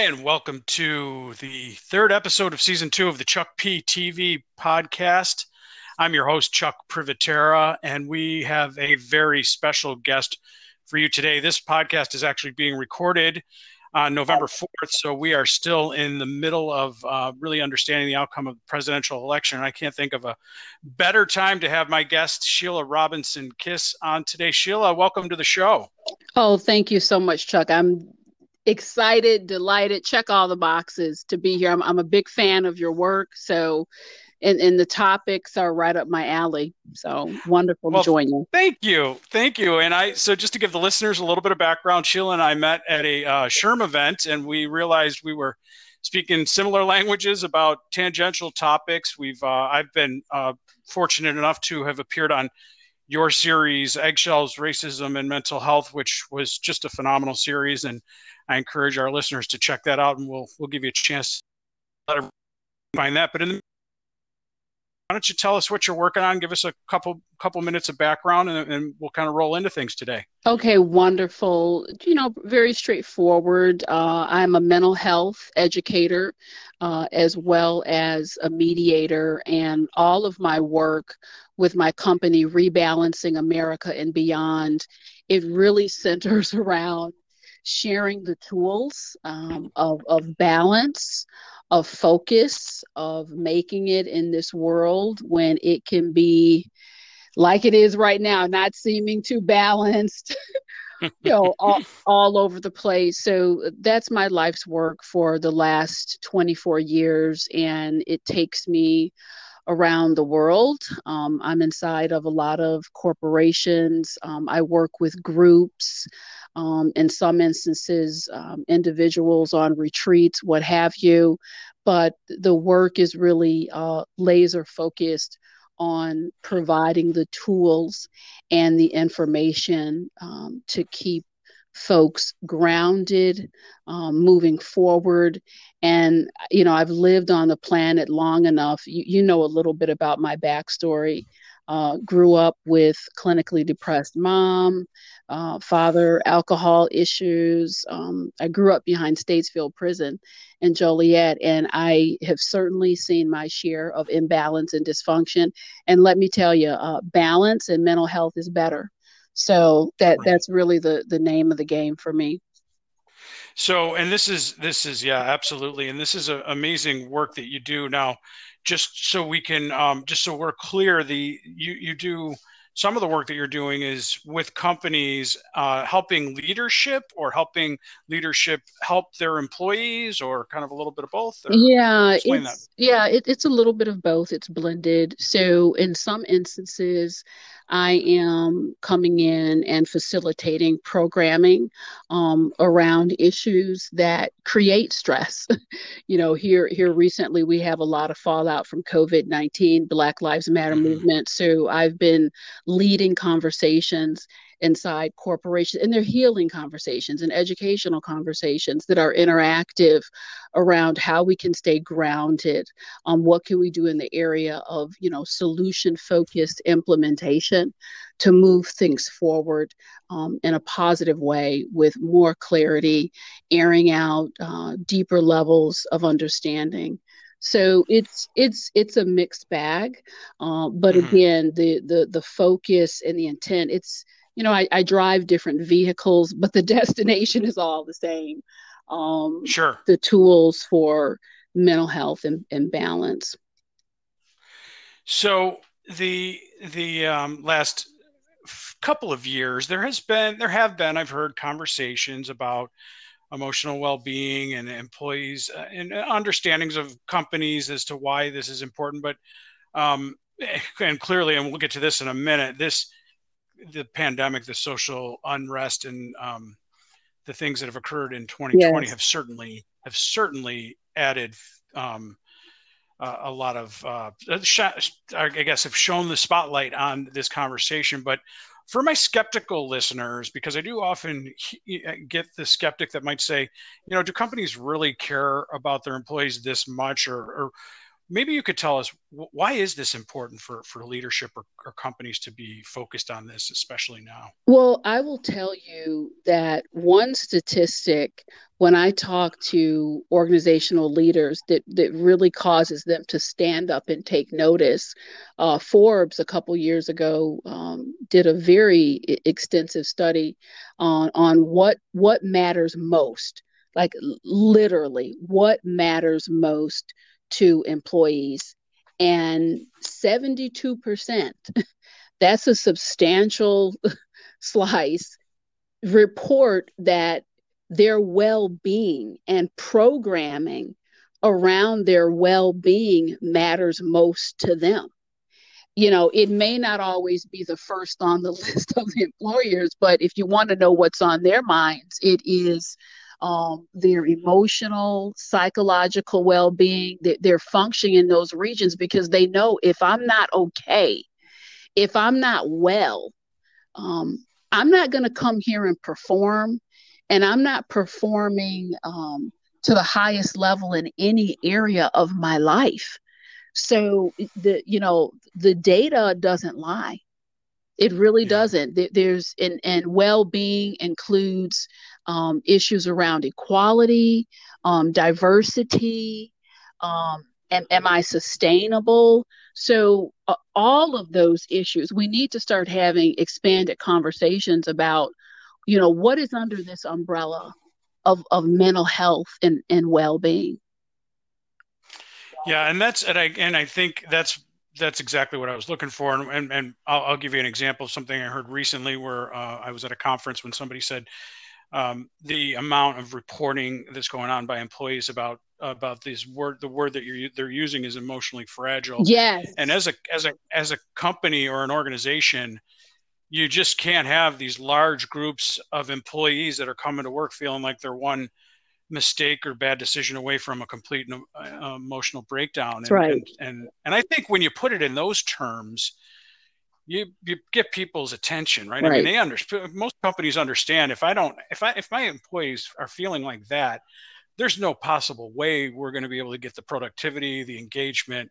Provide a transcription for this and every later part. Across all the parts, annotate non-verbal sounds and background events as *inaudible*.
and welcome to the third episode of season two of the Chuck P TV podcast. I'm your host, Chuck Privatera, and we have a very special guest for you today. This podcast is actually being recorded on November 4th, so we are still in the middle of uh, really understanding the outcome of the presidential election. And I can't think of a better time to have my guest, Sheila Robinson Kiss, on today. Sheila, welcome to the show. Oh, thank you so much, Chuck. I'm excited, delighted, check all the boxes to be here. I'm, I'm a big fan of your work. So, and, and the topics are right up my alley. So wonderful well, to join you. Thank you. Thank you. And I, so just to give the listeners a little bit of background, Sheila and I met at a uh, SHRM event and we realized we were speaking similar languages about tangential topics. We've, uh, I've been uh, fortunate enough to have appeared on your series, Eggshells, Racism, and Mental Health, which was just a phenomenal series. And I encourage our listeners to check that out, and we'll we'll give you a chance to find that. But in the why don't you tell us what you're working on? Give us a couple couple minutes of background, and, and, we'll kind of roll into things today. Okay, wonderful. You know, very straightforward. Uh, I'm a mental health educator, uh, as well as a mediator, and all of my work with my company, Rebalancing America and Beyond, it really *laughs* centers around sharing the tools um, of, of balance, of focus, of making it in this world when it can be like it is right now, not seeming too balanced, *laughs* you know, all, all over the place. So that's my life's work for the last 24 years. And it takes me around the world. Um, I'm inside of a lot of corporations. Um, I work with groups um, in some instances, um, individuals on retreats, what have you. But the work is really uh, laser focused on providing the tools and the information um, to keep folks grounded, um, moving forward. And, you know, I've lived on the planet long enough. You, you know a little bit about my backstory. Uh, grew up with clinically depressed mom, uh, father alcohol issues. Um, I grew up behind Stateville Prison in Joliet, and I have certainly seen my share of imbalance and dysfunction. And let me tell you, uh, balance and mental health is better. So that that's really the the name of the game for me. So, and this is this is yeah, absolutely, and this is a, amazing work that you do. Now. Just so we can, um, just so we're clear, the you you do some of the work that you're doing is with companies uh, helping leadership or helping leadership help their employees or kind of a little bit of both yeah it's, yeah it, it's a little bit of both. It's blended. So in some instances I am coming in and facilitating programming um, around issues that create stress. *laughs* you know, here here recently we have a lot of fallout from COVID nineteen, Black Lives Matter mm-hmm. movement. So I've been leading conversations inside corporations and they're healing conversations and educational conversations that are interactive around how we can stay grounded on what can we do in the area of you know solution focused implementation to move things forward um, in a positive way with more clarity airing out uh, deeper levels of understanding so it's it's it's a mixed bag uh, but mm-hmm. again the the the focus and the intent it's you know, I, I drive different vehicles, but the *laughs* destination is all the same. Um, sure. The tools for mental health and, and balance. So the the um, last couple of years, there has been there have been I've heard conversations about emotional well-being and employees uh, and understandings of companies as to why this is important, but um, *laughs* and clearly, and we'll get to this in a minute. This the pandemic, the social unrest, and um, the things that have occurred in 2020 yes. have certainly have certainly added um, uh, a lot of uh, I guess have shown the spotlight on this conversation. But for my skeptical listeners, because I do often get the skeptic that might say, you know, do companies really care about their employees this much, or, or maybe you could tell us why is this important for, for leadership or, or companies to be focused on this, especially now? Well, I will tell you that one statistic when I talk to organizational leaders that, that really causes them to stand up and take notice. Uh, Forbes, a couple years ago, um, did a very extensive study on, on what, what matters most, like literally, what matters most to employees. And 72%, *laughs* that's a substantial *laughs* slice, report that their well being and programming around their well being matters most to them. You know, it may not always be the first on the *laughs* list of the employers, but if you want to know what's on their minds, it is um, their emotional, psychological well being, their functioning in those regions because they know if I'm not okay, if I'm not well, um, I'm not going to come here and perform and I'm not performing um, to the highest level in any area of my life. So the you know the data doesn't lie. It really yeah. doesn't. There's and and well-being includes um, issues around equality, um, diversity. Um, am, am I sustainable? So uh, all of those issues, we need to start having expanded conversations about you know what is under this umbrella of of mental health and and well-being yeah and that's and i and i think that's that's exactly what i was looking for and and, and I'll, I'll give you an example of something i heard recently where uh, i was at a conference when somebody said um, the amount of reporting that's going on by employees about about this word the word that you're they're using is emotionally fragile yes and as a as a as a company or an organization you just can't have these large groups of employees that are coming to work feeling like they're one mistake or bad decision away from a complete uh, emotional breakdown. And, right. And, and, and I think when you put it in those terms, you you get people's attention, right? right. I mean, they understand. Most companies understand if I don't, if I if my employees are feeling like that, there's no possible way we're going to be able to get the productivity, the engagement,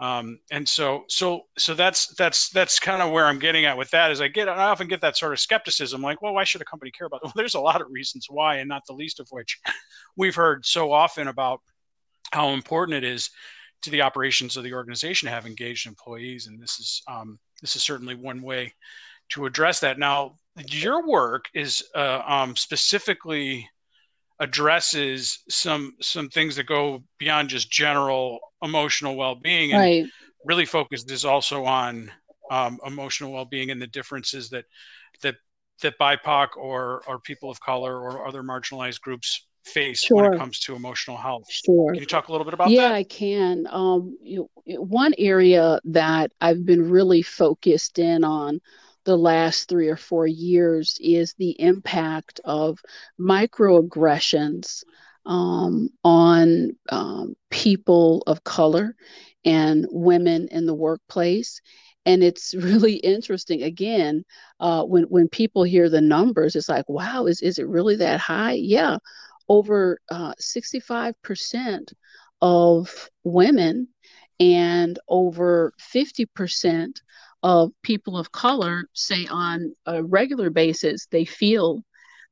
um, and so, so, so that's that's that's kind of where I'm getting at with that. Is I get I often get that sort of skepticism, like, well, why should a company care about? It? *laughs* Well, there's a lot of reasons why, and not the least of which *laughs* we've heard so often about how important it is to the operations of the organization have engaged employees, and this is um, this is certainly one way to address that. Now, your work is uh, um, specifically addresses some some things that go beyond just general emotional well-being and right. really focuses also on um, emotional well-being and the differences that that that BIPOC or or people of color or other marginalized groups face sure. when it comes to emotional health. Sure. Can you talk a little bit about yeah, that? Yeah, I can. Um, you know, one area that I've been really focused in on the last three or four years is the impact of microaggressions um, on um, people of color and women in the workplace. And it's *laughs* really interesting. Again, uh, when when people hear the numbers, it's like, wow, is is it really that high? Yeah, over uh, sixty five percent of women and over fifty percent of people of color say on a regular basis they feel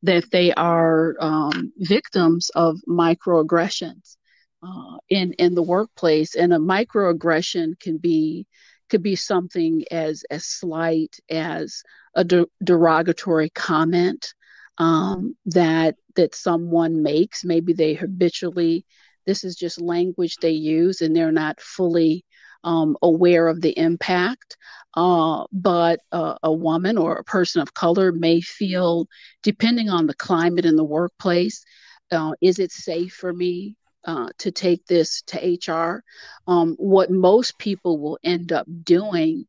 that they are um, victims of microaggressions uh, in in the workplace, and a microaggression can be could be something as as slight as a de- derogatory comment um, that that someone makes. Maybe they habitually this is just language they use, and they're not fully um, aware of the impact. Uh, but uh, a woman or a person of color may feel, depending on the climate in the workplace, uh, is it safe for me uh, to take this to HR? Um, what most people will end up doing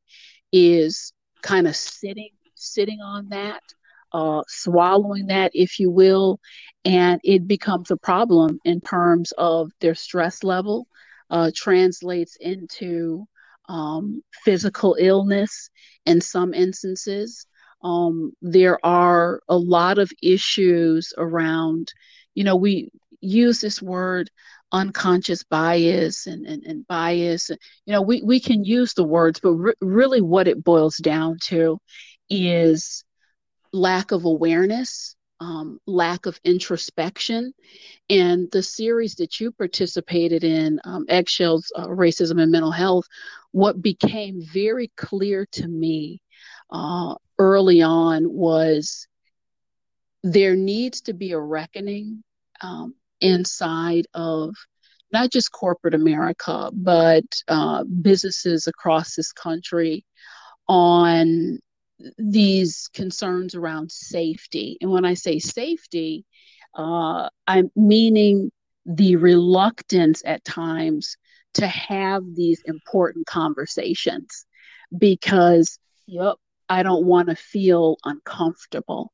is kind of sitting sitting on that, uh, swallowing that, if you will, and it becomes a problem in terms of their stress level. Uh, translates into um, physical illness in some instances. Um, there are a lot of issues around, you know, we use this word unconscious bias and, and, and bias. You know, we, we can use the words, but re- really what it boils down to is lack of awareness, um, lack of introspection. And the series that you participated in, um, Eggshells, uh, Racism and Mental Health, what became very clear to me uh, early on was there needs to be a reckoning um, inside of not just corporate America, but uh, businesses across this country on these concerns around safety. And when I say safety, uh, I'm meaning the reluctance at times to have these important conversations because, yep, I don't want to feel uncomfortable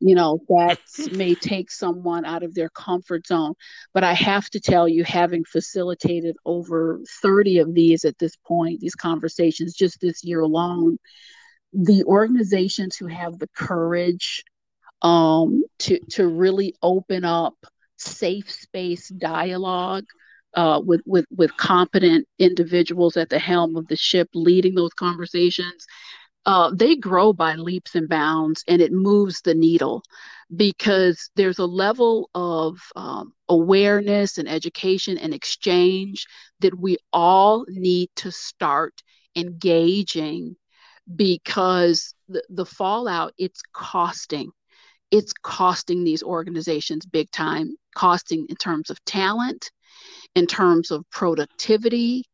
you know that *laughs* may take someone out of their comfort zone but i have to tell you having facilitated over 30 of these at this point these conversations just this year alone the organizations who have the courage um, to to really open up safe space dialogue uh, with with with competent individuals at the helm of the ship leading those conversations uh, they grow by leaps and bounds and it moves the needle because there's a level of um, awareness and education and exchange that we all need to start engaging because the, the fallout it's costing it's costing these organizations big time costing in terms of talent in terms of productivity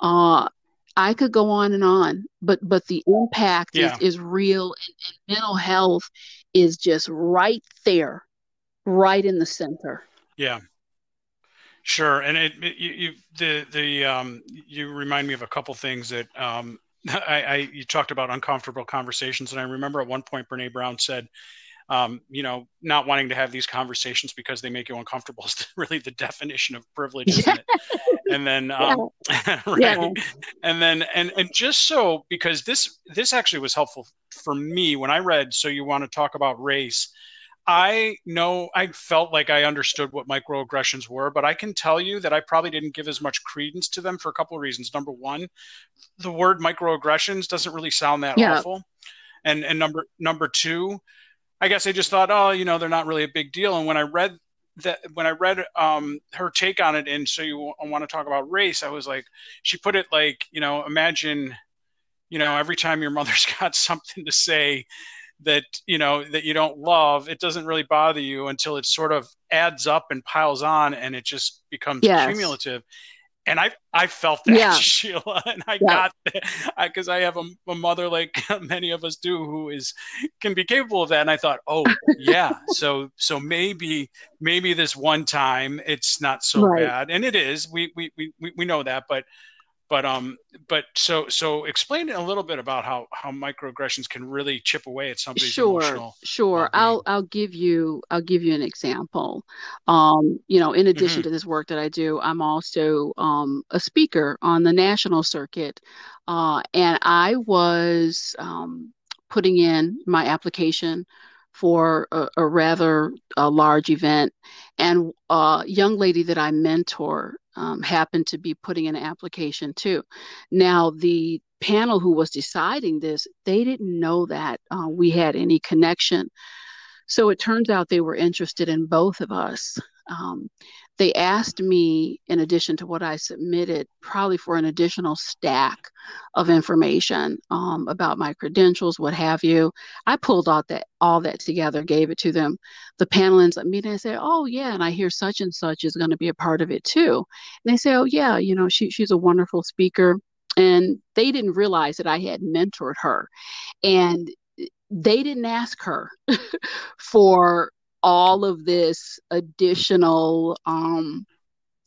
uh, I could go on and on, but but the impact yeah. is, is real, and, and, mental health is just right there, right in the center. Yeah, sure. And it, it you, you, the the um you remind me of a couple things that um I, I you talked about uncomfortable conversations, and I remember at one point Brene Brown said um, you know, not wanting to have these conversations because they make you uncomfortable *laughs* is really the definition of privilege, isn't it? *laughs* and then, um, yeah. *laughs* right? Yeah. And then, and and just so because this this actually was helpful for me when I read. So you want to talk about race? I know I felt like I understood what microaggressions were, but I can tell you that I probably didn't give as much credence to them for a couple of reasons. Number one, the word microaggressions doesn't really sound that yeah. awful. And and number number two, I guess I just thought, oh, you know, they're not really a big deal. And when I read that, when I read um, her take on it, and so you want to talk about race, I was like, she put it like, you know, imagine, you know, every time your mother's *laughs* got something to say that you know that you don't love, it doesn't really bother you until it sort of adds up and piles on, and it just becomes yes. cumulative and I I felt that yeah. *laughs* Sheila, and I yeah. got that because I, I, have a, a, mother like *laughs* many of us do who is can be capable of that, and I thought, oh *laughs* yeah, so so maybe maybe this one time it's not so right. bad, and it is. We we we we know that, but but um but so so explain a little bit about how how microaggressions can really chip away at somebody's sure emotional sure well-being. i'll i'll give you i'll give you an example um you know in addition mm-hmm. to this work that i do i'm also um a speaker on the national circuit uh and i was um putting in my application for a, a rather a large event and a young lady that i mentor um, happened to be putting an application too. Now, the panel who was deciding this, they didn't know that uh, we had any connection. So it turns out they were interested in both of us. Um, they asked me, in addition to what I submitted, probably for an additional stack of information um, about my credentials, what have you. I pulled out that all that together, gave it to them. The panel ends up meeting and say, "Oh yeah," and I hear such and such is going to be a part of it too. And they say, "Oh yeah, you know, she she's a wonderful speaker." And they didn't realize that I had mentored her, and they didn't ask her *laughs* for all of this additional um,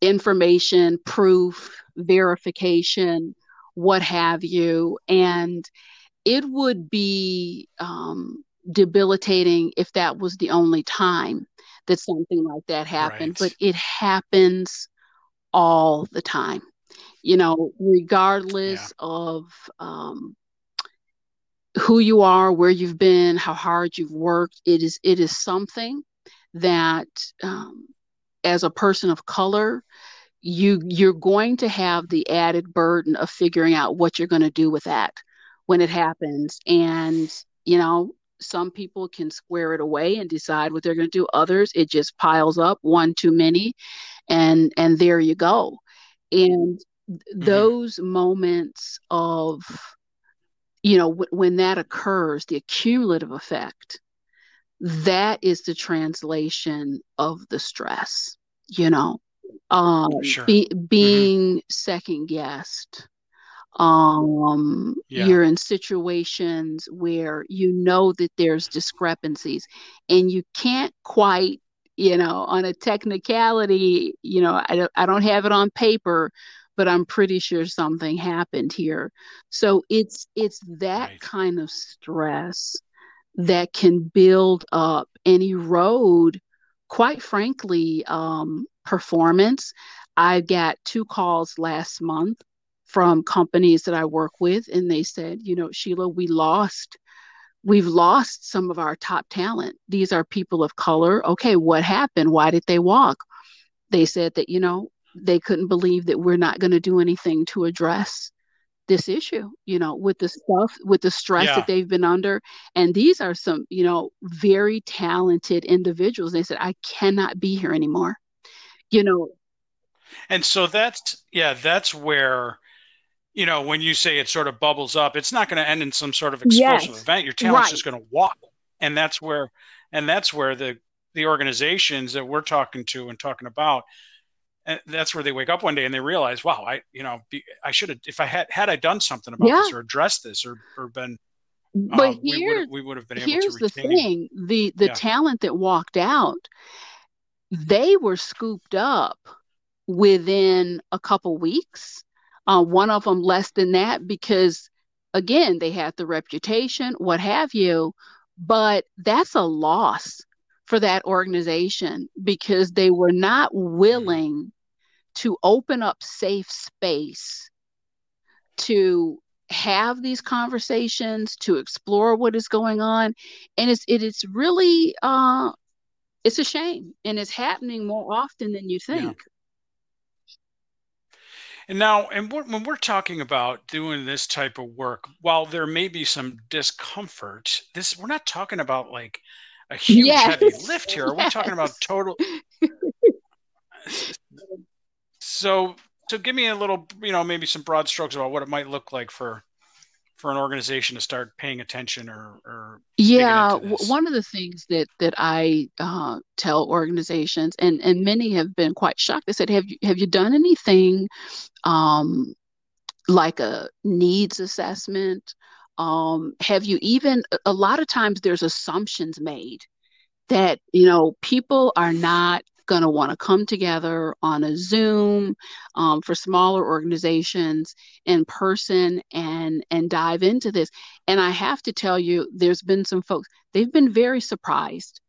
information, proof, verification, what have you. And it would be um, debilitating if that was the only time that something like that happened, right. but it happens all the time. You know, regardless yeah. of um, who you are, where you've been, how hard you've worked. It is it is something that, um, as a person of color, you you're going to have the added burden of figuring out what you're going to do with that when it happens. And you know some people can square it away and decide what they're going to do. Others it just piles up one too many and and there you go. And mm-hmm. those moments of you know w- when that occurs the accumulative effect that is the translation of the stress you know um sure. be, mm-hmm. being mm-hmm. second guessed um yeah. you're in situations where you know that there's discrepancies and you can't quite you know on a technicality you know i don't, I don't have it on paper but i'm pretty sure something happened here so it's it's that right. kind of stress that can build up and erode quite frankly um performance i got two calls last month from companies that I work with, and they said, you know, Sheila, we lost, we've lost some of our top talent. These are people of color. Okay, what happened? Why did they walk? They said that, you know, they couldn't believe that we're not going to do anything to address this issue, you know, with the stuff, with the stress yeah. that they've been under. And these are some, you know, very talented individuals. They said, I cannot be here anymore. You know, and so that's yeah that's where you know, when you say it sort of bubbles up, it's not going to end in some sort of explosive yes. event. Your talent's right. just going to walk, and that's where, and that's where the the organizations that we're talking to and talking about, and that's where they wake up one day and they realize, wow, I, you know, I should have, if I had had I done something about yeah. this or addressed this or or been, but um, here, we would have been able here's to. The thing: the the yeah. talent that walked out, they were scooped up within a couple weeks uh, one of them less than that because, again, they had the reputation, what have you. But that's a loss for that organization because they were not willing to open up safe space to have these conversations to explore what is going on and it's it is really uh it's a shame and it's happening more often than you think yeah. And now, and when we're talking about doing this type of work, while there may be some discomfort, this we're not talking about like a huge yes. heavy lift here. Yes. We're *laughs* talking about total. *laughs* so, so give me a little, you know, maybe some broad strokes about what it might look like for for an organization to start paying attention or, or yeah one of the things that that i uh, tell organizations and and many have been quite shocked they said have you have you done anything um, like a needs assessment? Um, have you even a lot of times there's assumptions made that you know people are not going to want to come together on a Zoom um, for smaller organizations in person and and dive into this. And I have to tell you, there's been some folks they've been very surprised,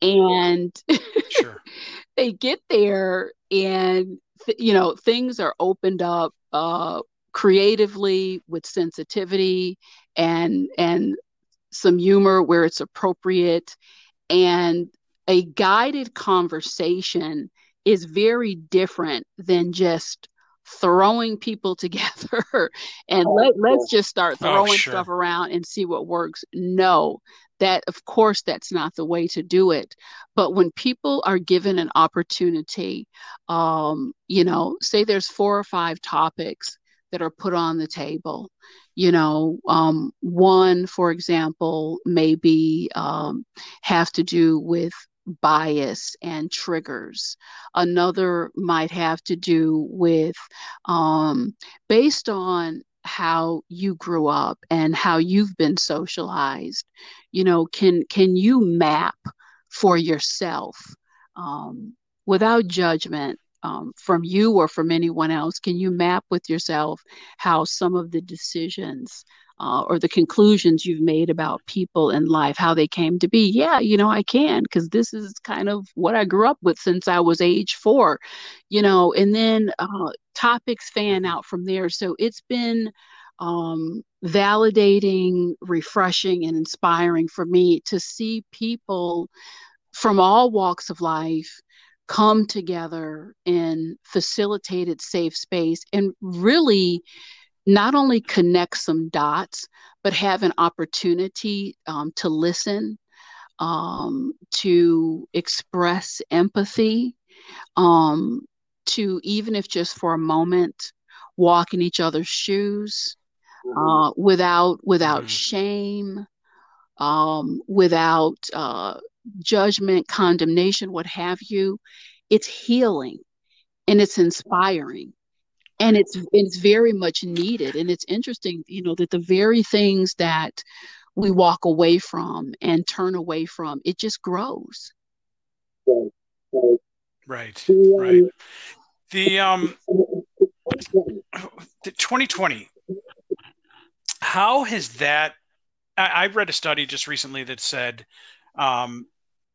and sure. *laughs* they get there and th- you know things are opened up uh, creatively with sensitivity and and some humor where it's appropriate and a guided conversation is very different than just throwing people *laughs* together and oh, let, let's just start oh, throwing oh, sure. stuff around and see what works. No, that of course that's not the way to do it. But when people are given an opportunity, um, you know, say there's four or five topics that are put on the table. You know, um, one, for example, maybe um, have to do with bias and triggers. Another might have to do with um, based on how you grew up and how you've been socialized. You know, can can you map for yourself um, without judgment um, from you or from anyone else? Can you map with yourself how some of the decisions uh, or the conclusions you've made about people in life, how they came to be. Yeah, you know, I can because this is kind of what I grew up with since I was age four, you know, and then uh, topics fan out from there. So it's been um, validating, refreshing, and inspiring for me to see people from all walks of life come together in facilitated safe space and really not only connect some dots, but have an opportunity um, to listen, um, to express empathy, um, to even if just for a moment, walk in each other's shoes uh, without without mm-hmm. shame, um, without uh, judgment, condemnation, what have you. It's healing and it's inspiring and it's it's very much needed and it's interesting you know that the very things that we walk away from and turn away from it just grows. Right right. The um the 2020 how has that I, I read a study just recently that said um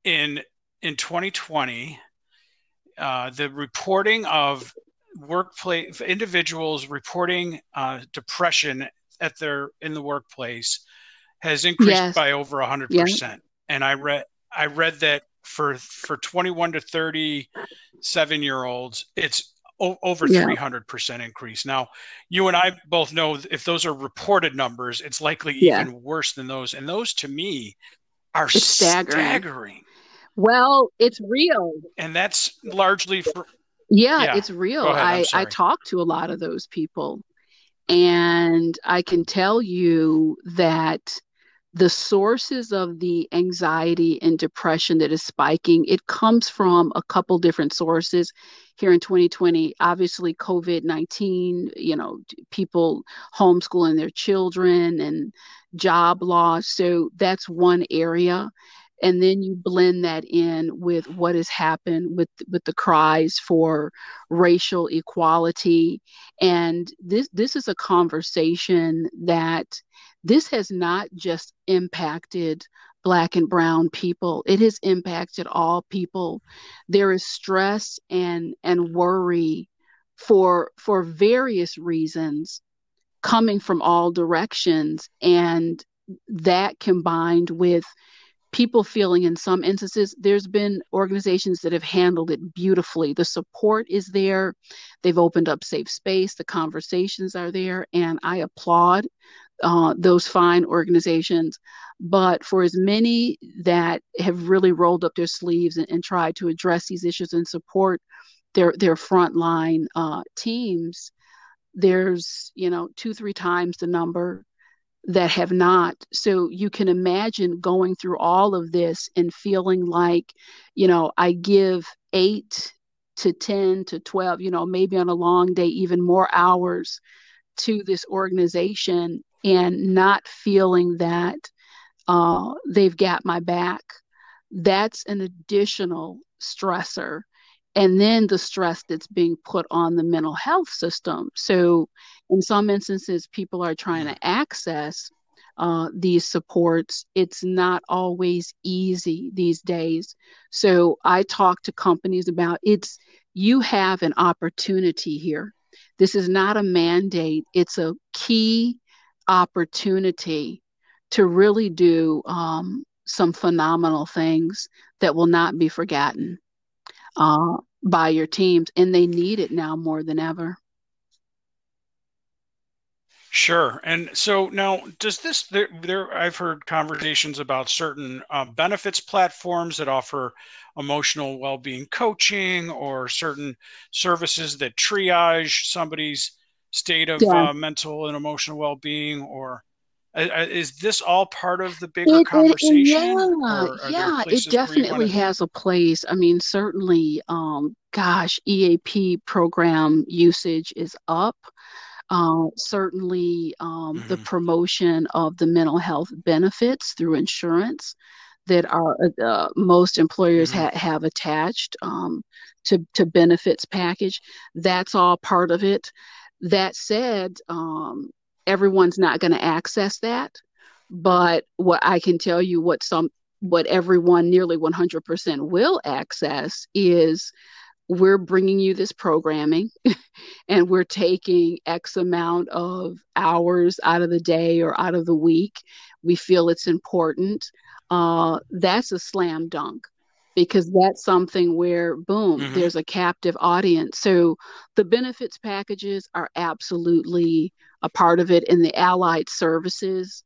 in in 2020 uh, the reporting of workplace individuals reporting uh, depression at their in the workplace has increased yes. by over 100% yeah. and i read i read that for for 21 to 37 year olds it's o- over yeah. 300% increase now you and i both know if those are reported numbers it's likely yeah. even worse than those and those to me are staggering. staggering well it's real and that's largely for yeah, yeah. it's real. I, I talk to a lot of those people, and I can tell you that the sources of the anxiety and depression that is spiking it comes from a couple different sources here in 2020 obviously covid-19 you know people homeschooling their children and job loss so that's one area and then you blend that in with what has happened with with the cries for racial equality. And this this is a conversation that this has not just impacted black and brown people. It has impacted all people. There is stress and and worry for for various reasons coming from all directions and that combined with people feeling in some instances there's been organizations that have handled it beautifully. The support is there. They've opened up safe space. The conversations are there. And i applaud uh, those fine organizations. But for as many that have really rolled up their sleeves and, and tried to address these issues and support their their frontline uh, teams there's you know two three times the number that have not. So you can imagine going through all of this and feeling like, you know, I give eight to 10 to 12, you know, maybe on a long day, even more hours to this organization and not feeling that uh, they've got my back. That's an additional stressor and then the stress that's being put on the mental health system. So, in some instances, people are trying to access uh, these supports. It's not always easy these days. So, I talk to companies about it's you have an opportunity here. This is not a mandate, it's a key opportunity to really do um, some phenomenal things that will not be forgotten uh, by your teams, and they need it now more than ever. Sure. And so now, does this there? there I've heard conversations about certain uh, benefits platforms that offer emotional well-being coaching, or certain services that triage somebody's state of yeah. uh, mental and emotional well-being, or is this all part of the bigger it, conversation? It, yeah, yeah, it definitely has a place. I mean, certainly, um, gosh, EAP program usage is up. Uh, certainly, um, mm-hmm. the promotion of the mental health benefits through insurance that are uh, uh most employers mm-hmm. ha- have attached um, to to benefits package. That's all part of it. That said, um, everyone's not going to access that but what i can tell you what some what everyone nearly 100% will access is we're bringing you this programming *laughs* and we're taking x amount of hours out of the day or out of the week. We feel it's important. Uh, that's a slam dunk because that's something where boom mm-hmm. there's a captive audience so the benefits packages are absolutely a part of it in the allied services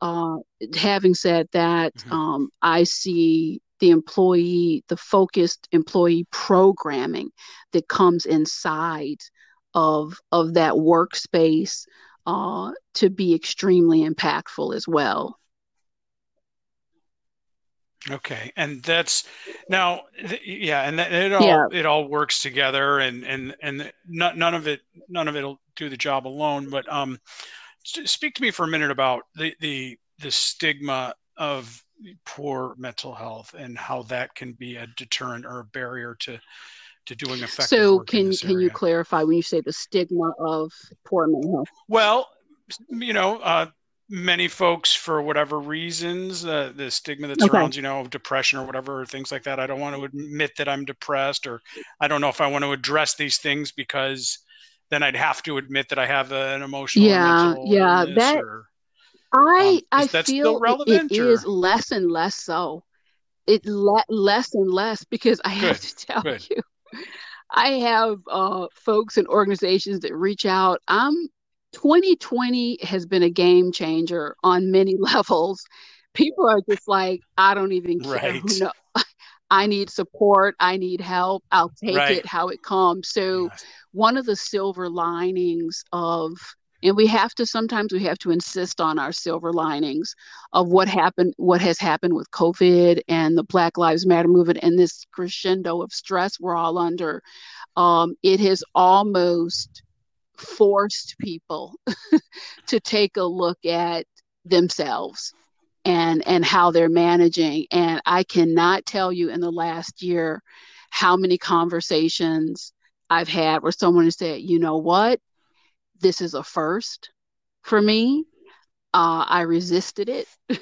uh, having said that mm-hmm. um, i see the employee the focused employee programming that comes inside of of that workspace uh, to be extremely impactful as well Okay, and that's now, yeah, and that, it all yeah. it all works together, and and and none, none of it none of it'll do the job alone. But um, speak to me for a minute about the the the stigma of poor mental health and how that can be a deterrent or a barrier to to doing effective so can can you clarify when you say the stigma of poor mental health well you know uh, many folks for whatever reasons uh, the stigma that surrounds okay. you know depression or whatever or things like that i don't want to admit that i'm depressed or i don't know if i want to address these things because then i'd have to admit that i have an emotional yeah yeah that or, i um, i feel it, it is less and less so it le- less and less because i Good. have to tell Good. you i have uh, folks and organizations that reach out i'm 2020 has been a game changer on many *laughs* levels. People are just like, I don't even care. Right. No, *laughs* I need support. I need help. I'll take right. it how it comes. So, yes. one of the silver linings of, and we have to sometimes we have to insist on our silver linings of what happened, what has happened with COVID and the Black Lives Matter movement and this crescendo of stress we're all under. Um, it has almost forced people *laughs* to take a look at themselves and and how they're managing. And i cannot tell you in the last year how many conversations i've had where someone has said you know what? This is a first for me. Uh, i resisted it *laughs*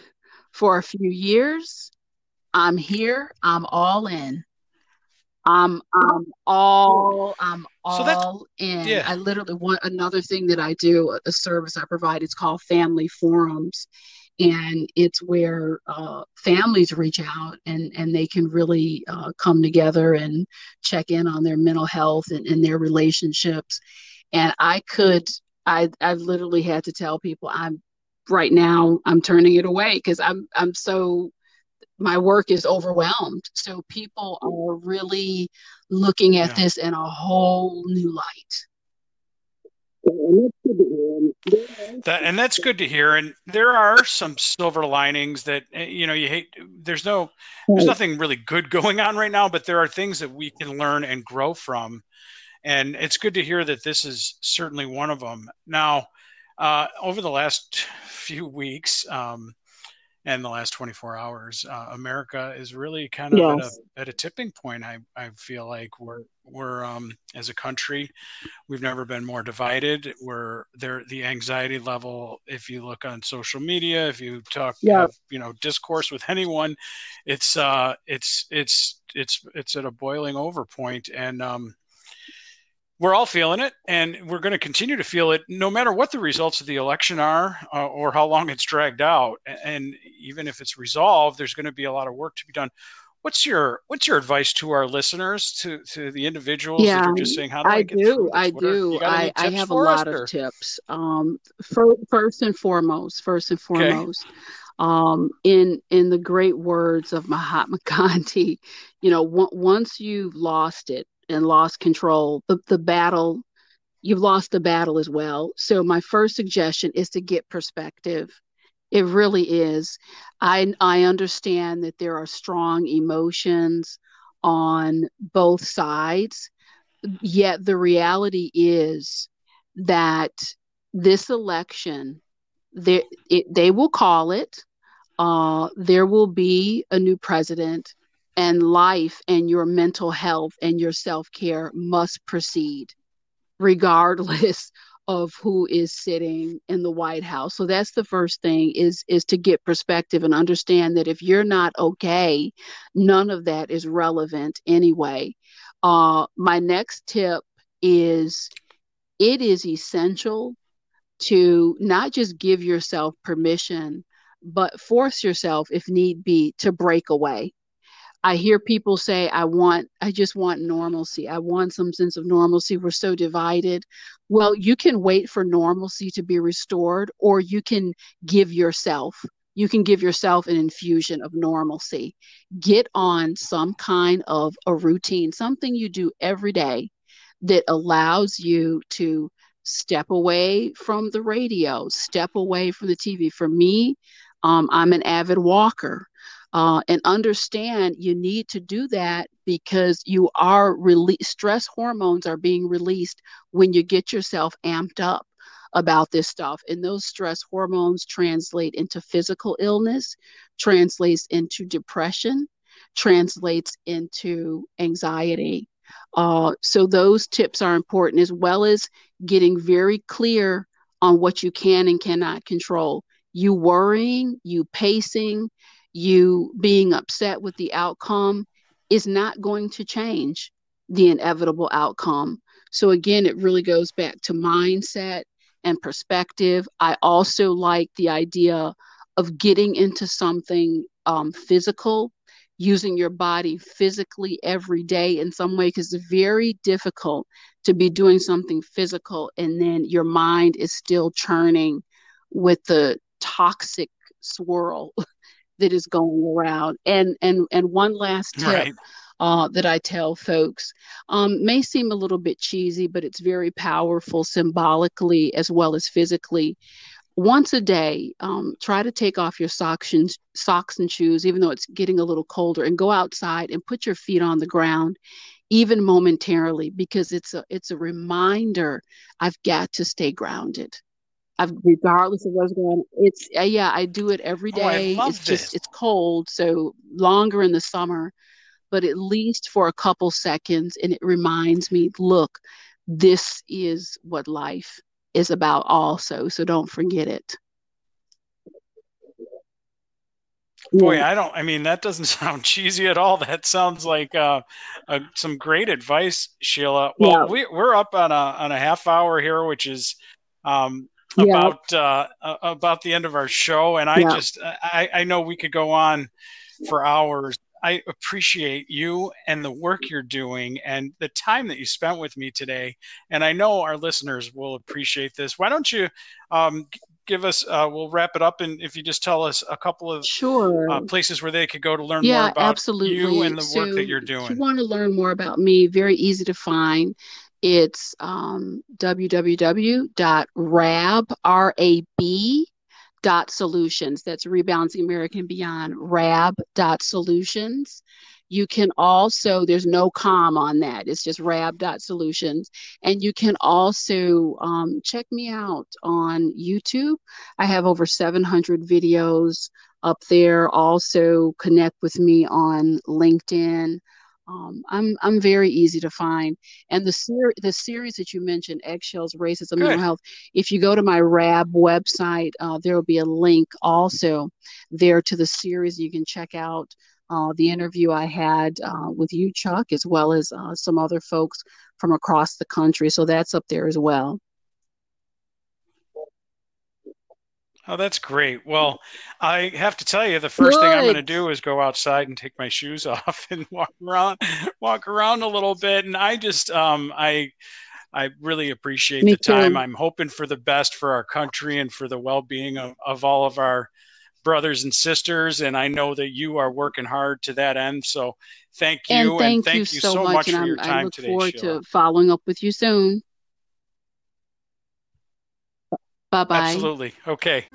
for a few years. I'm here. I'm all in I'm I'm all I'm all so in. Yeah. I literally want another thing that I do, a service I provide. It's called Family Forums, and it's where uh, families reach out and and they can really uh, come together and check in on their mental health and, and their relationships. And I could I i've literally had to tell people I'm right now I'm turning it away because I'm I'm so my work is overwhelmed. So people are really looking at yeah. this in a whole new light. That, and that's good to hear. And there are some silver linings that eh, you know you hate. There's no, there's nothing really good *laughs* going on right now, but there are things that we can learn and grow from. And it's good to hear that this is certainly one of them. Now, uh, over the last *laughs* few weeks, um, and the last 24 hours uh, america is really kind of yes. at, a, at a tipping point i, I feel like we're we're um, as a country we've never been more divided we're there the anxiety level if you look on social media if you talk yeah. have, you know discourse with anyone it's uh it's it's it's it's at a boiling over point and um we're all feeling it, and we're going to continue to feel it no matter what the results of the election are uh, or how long it's dragged out. And even if it's resolved, there's going to be a lot of work to be done. What's your What's your advice to our listeners, to to the individuals yeah, that are just saying, "How do I, I do? I do. I, I have a lot of tips. Um, for, first and foremost, first and foremost, okay. um, in in the great words of Mahatma *laughs* Gandhi, you know, w- once you've lost it, and lost control, the, the battle, you've lost the battle as well. So my first suggestion is to get perspective. It really is. I I understand that there are strong emotions on both sides, yet the reality is that this election, they, it, they will call it. Uh, there will be a new president and life and your mental health and your self care must proceed, regardless *laughs* of who is sitting in the White House. So that's the first thing is is to get perspective and understand that if you're not okay, none of that is relevant anyway. Uh, my next tip is it is essential to not just give yourself permission, but force yourself, if need be, to break away I hear people say, I want, I just want normalcy. I want some sense of normalcy. We're so divided. Well, you can wait for normalcy to be restored, or you can give yourself, you can give yourself an infusion of normalcy. Get on some kind of a routine, something you do every day that allows you to step away from the radio, step away from the TV. For me, um, I'm an avid walker uh, and understand you need to do that because you are release stress hormones are being released when you get yourself amped up about this stuff and those stress hormones translate into physical illness translates into depression translates into anxiety. Uh, so those tips are important as well as getting very clear on what you can and cannot control. You worrying you pacing you being upset with the outcome is not going to change the inevitable outcome. So, again, it really goes back to mindset and perspective. I also like the idea of getting into something um, physical, using your body physically every day in some way, because it's very difficult to be doing something physical and then your mind is still churning with the toxic swirl *laughs* that is going around. And and and one last tip right. uh, that I tell folks um, may seem a little bit cheesy, but it's very powerful symbolically as well as physically. Once a day, um, try to take off your socks and socks and shoes, even though it's getting a little colder, and go outside and put your feet on the ground even momentarily because it's a it's a reminder I've got to stay grounded. I've, regardless of what's going on. It's uh, yeah, I do it every day. Oh, it's just it's cold, so longer in the summer, but at least for a couple seconds, and it reminds me, look, this is what life is about, also. So don't forget it. Boy, yeah. I don't. I mean, that doesn't *laughs* sound cheesy at all. That sounds like uh, uh, some great advice, Sheila. Well, yeah. we, we're up on a on a half hour here, which is um, about uh, about the end of our show, and I yeah. just I, I know we could go on for hours. I appreciate you and the work you're doing and the time that you spent with me today. And I know our listeners will appreciate this. Why don't you um, give us? Uh, we'll wrap it up, and if you just tell us a couple of sure uh, places where they could go to learn yeah, more about absolutely. you and the so work that you're doing. If you want to learn more about me, very easy to find. It's um, www.rab.solutions. That's Rebalancing American Beyond, rab.solutions. You can also, there's no com on that. It's just rab.solutions. And you can also um, check me out on YouTube. I have over 700 videos up there. Also, connect with me on LinkedIn. Um, I'm I'm very easy to find. And the ser- the series that you mentioned, eggshells, racism, Good. mental health. If you go to my RAB website, uh, there will be a link also there to the series. You can check out uh, the interview I had uh, with you, Chuck, as well as uh, some other folks from across the country. So that's up there as well. Oh, that's great. Well, I have to tell you, the first Good. thing I'm going to do is go outside and take my shoes *laughs* off and walk around, walk around a little bit. And I just, um, I, I really appreciate Me the time. Too. I'm hoping for the best for our country and for the well-being of, of all of our brothers and sisters. And I know that you are working hard to that end. So thank you. And thank, and thank you, you, so much, much for your time I look today. Forward Sheila. to following up with you soon. Bye bye. Absolutely. Okay.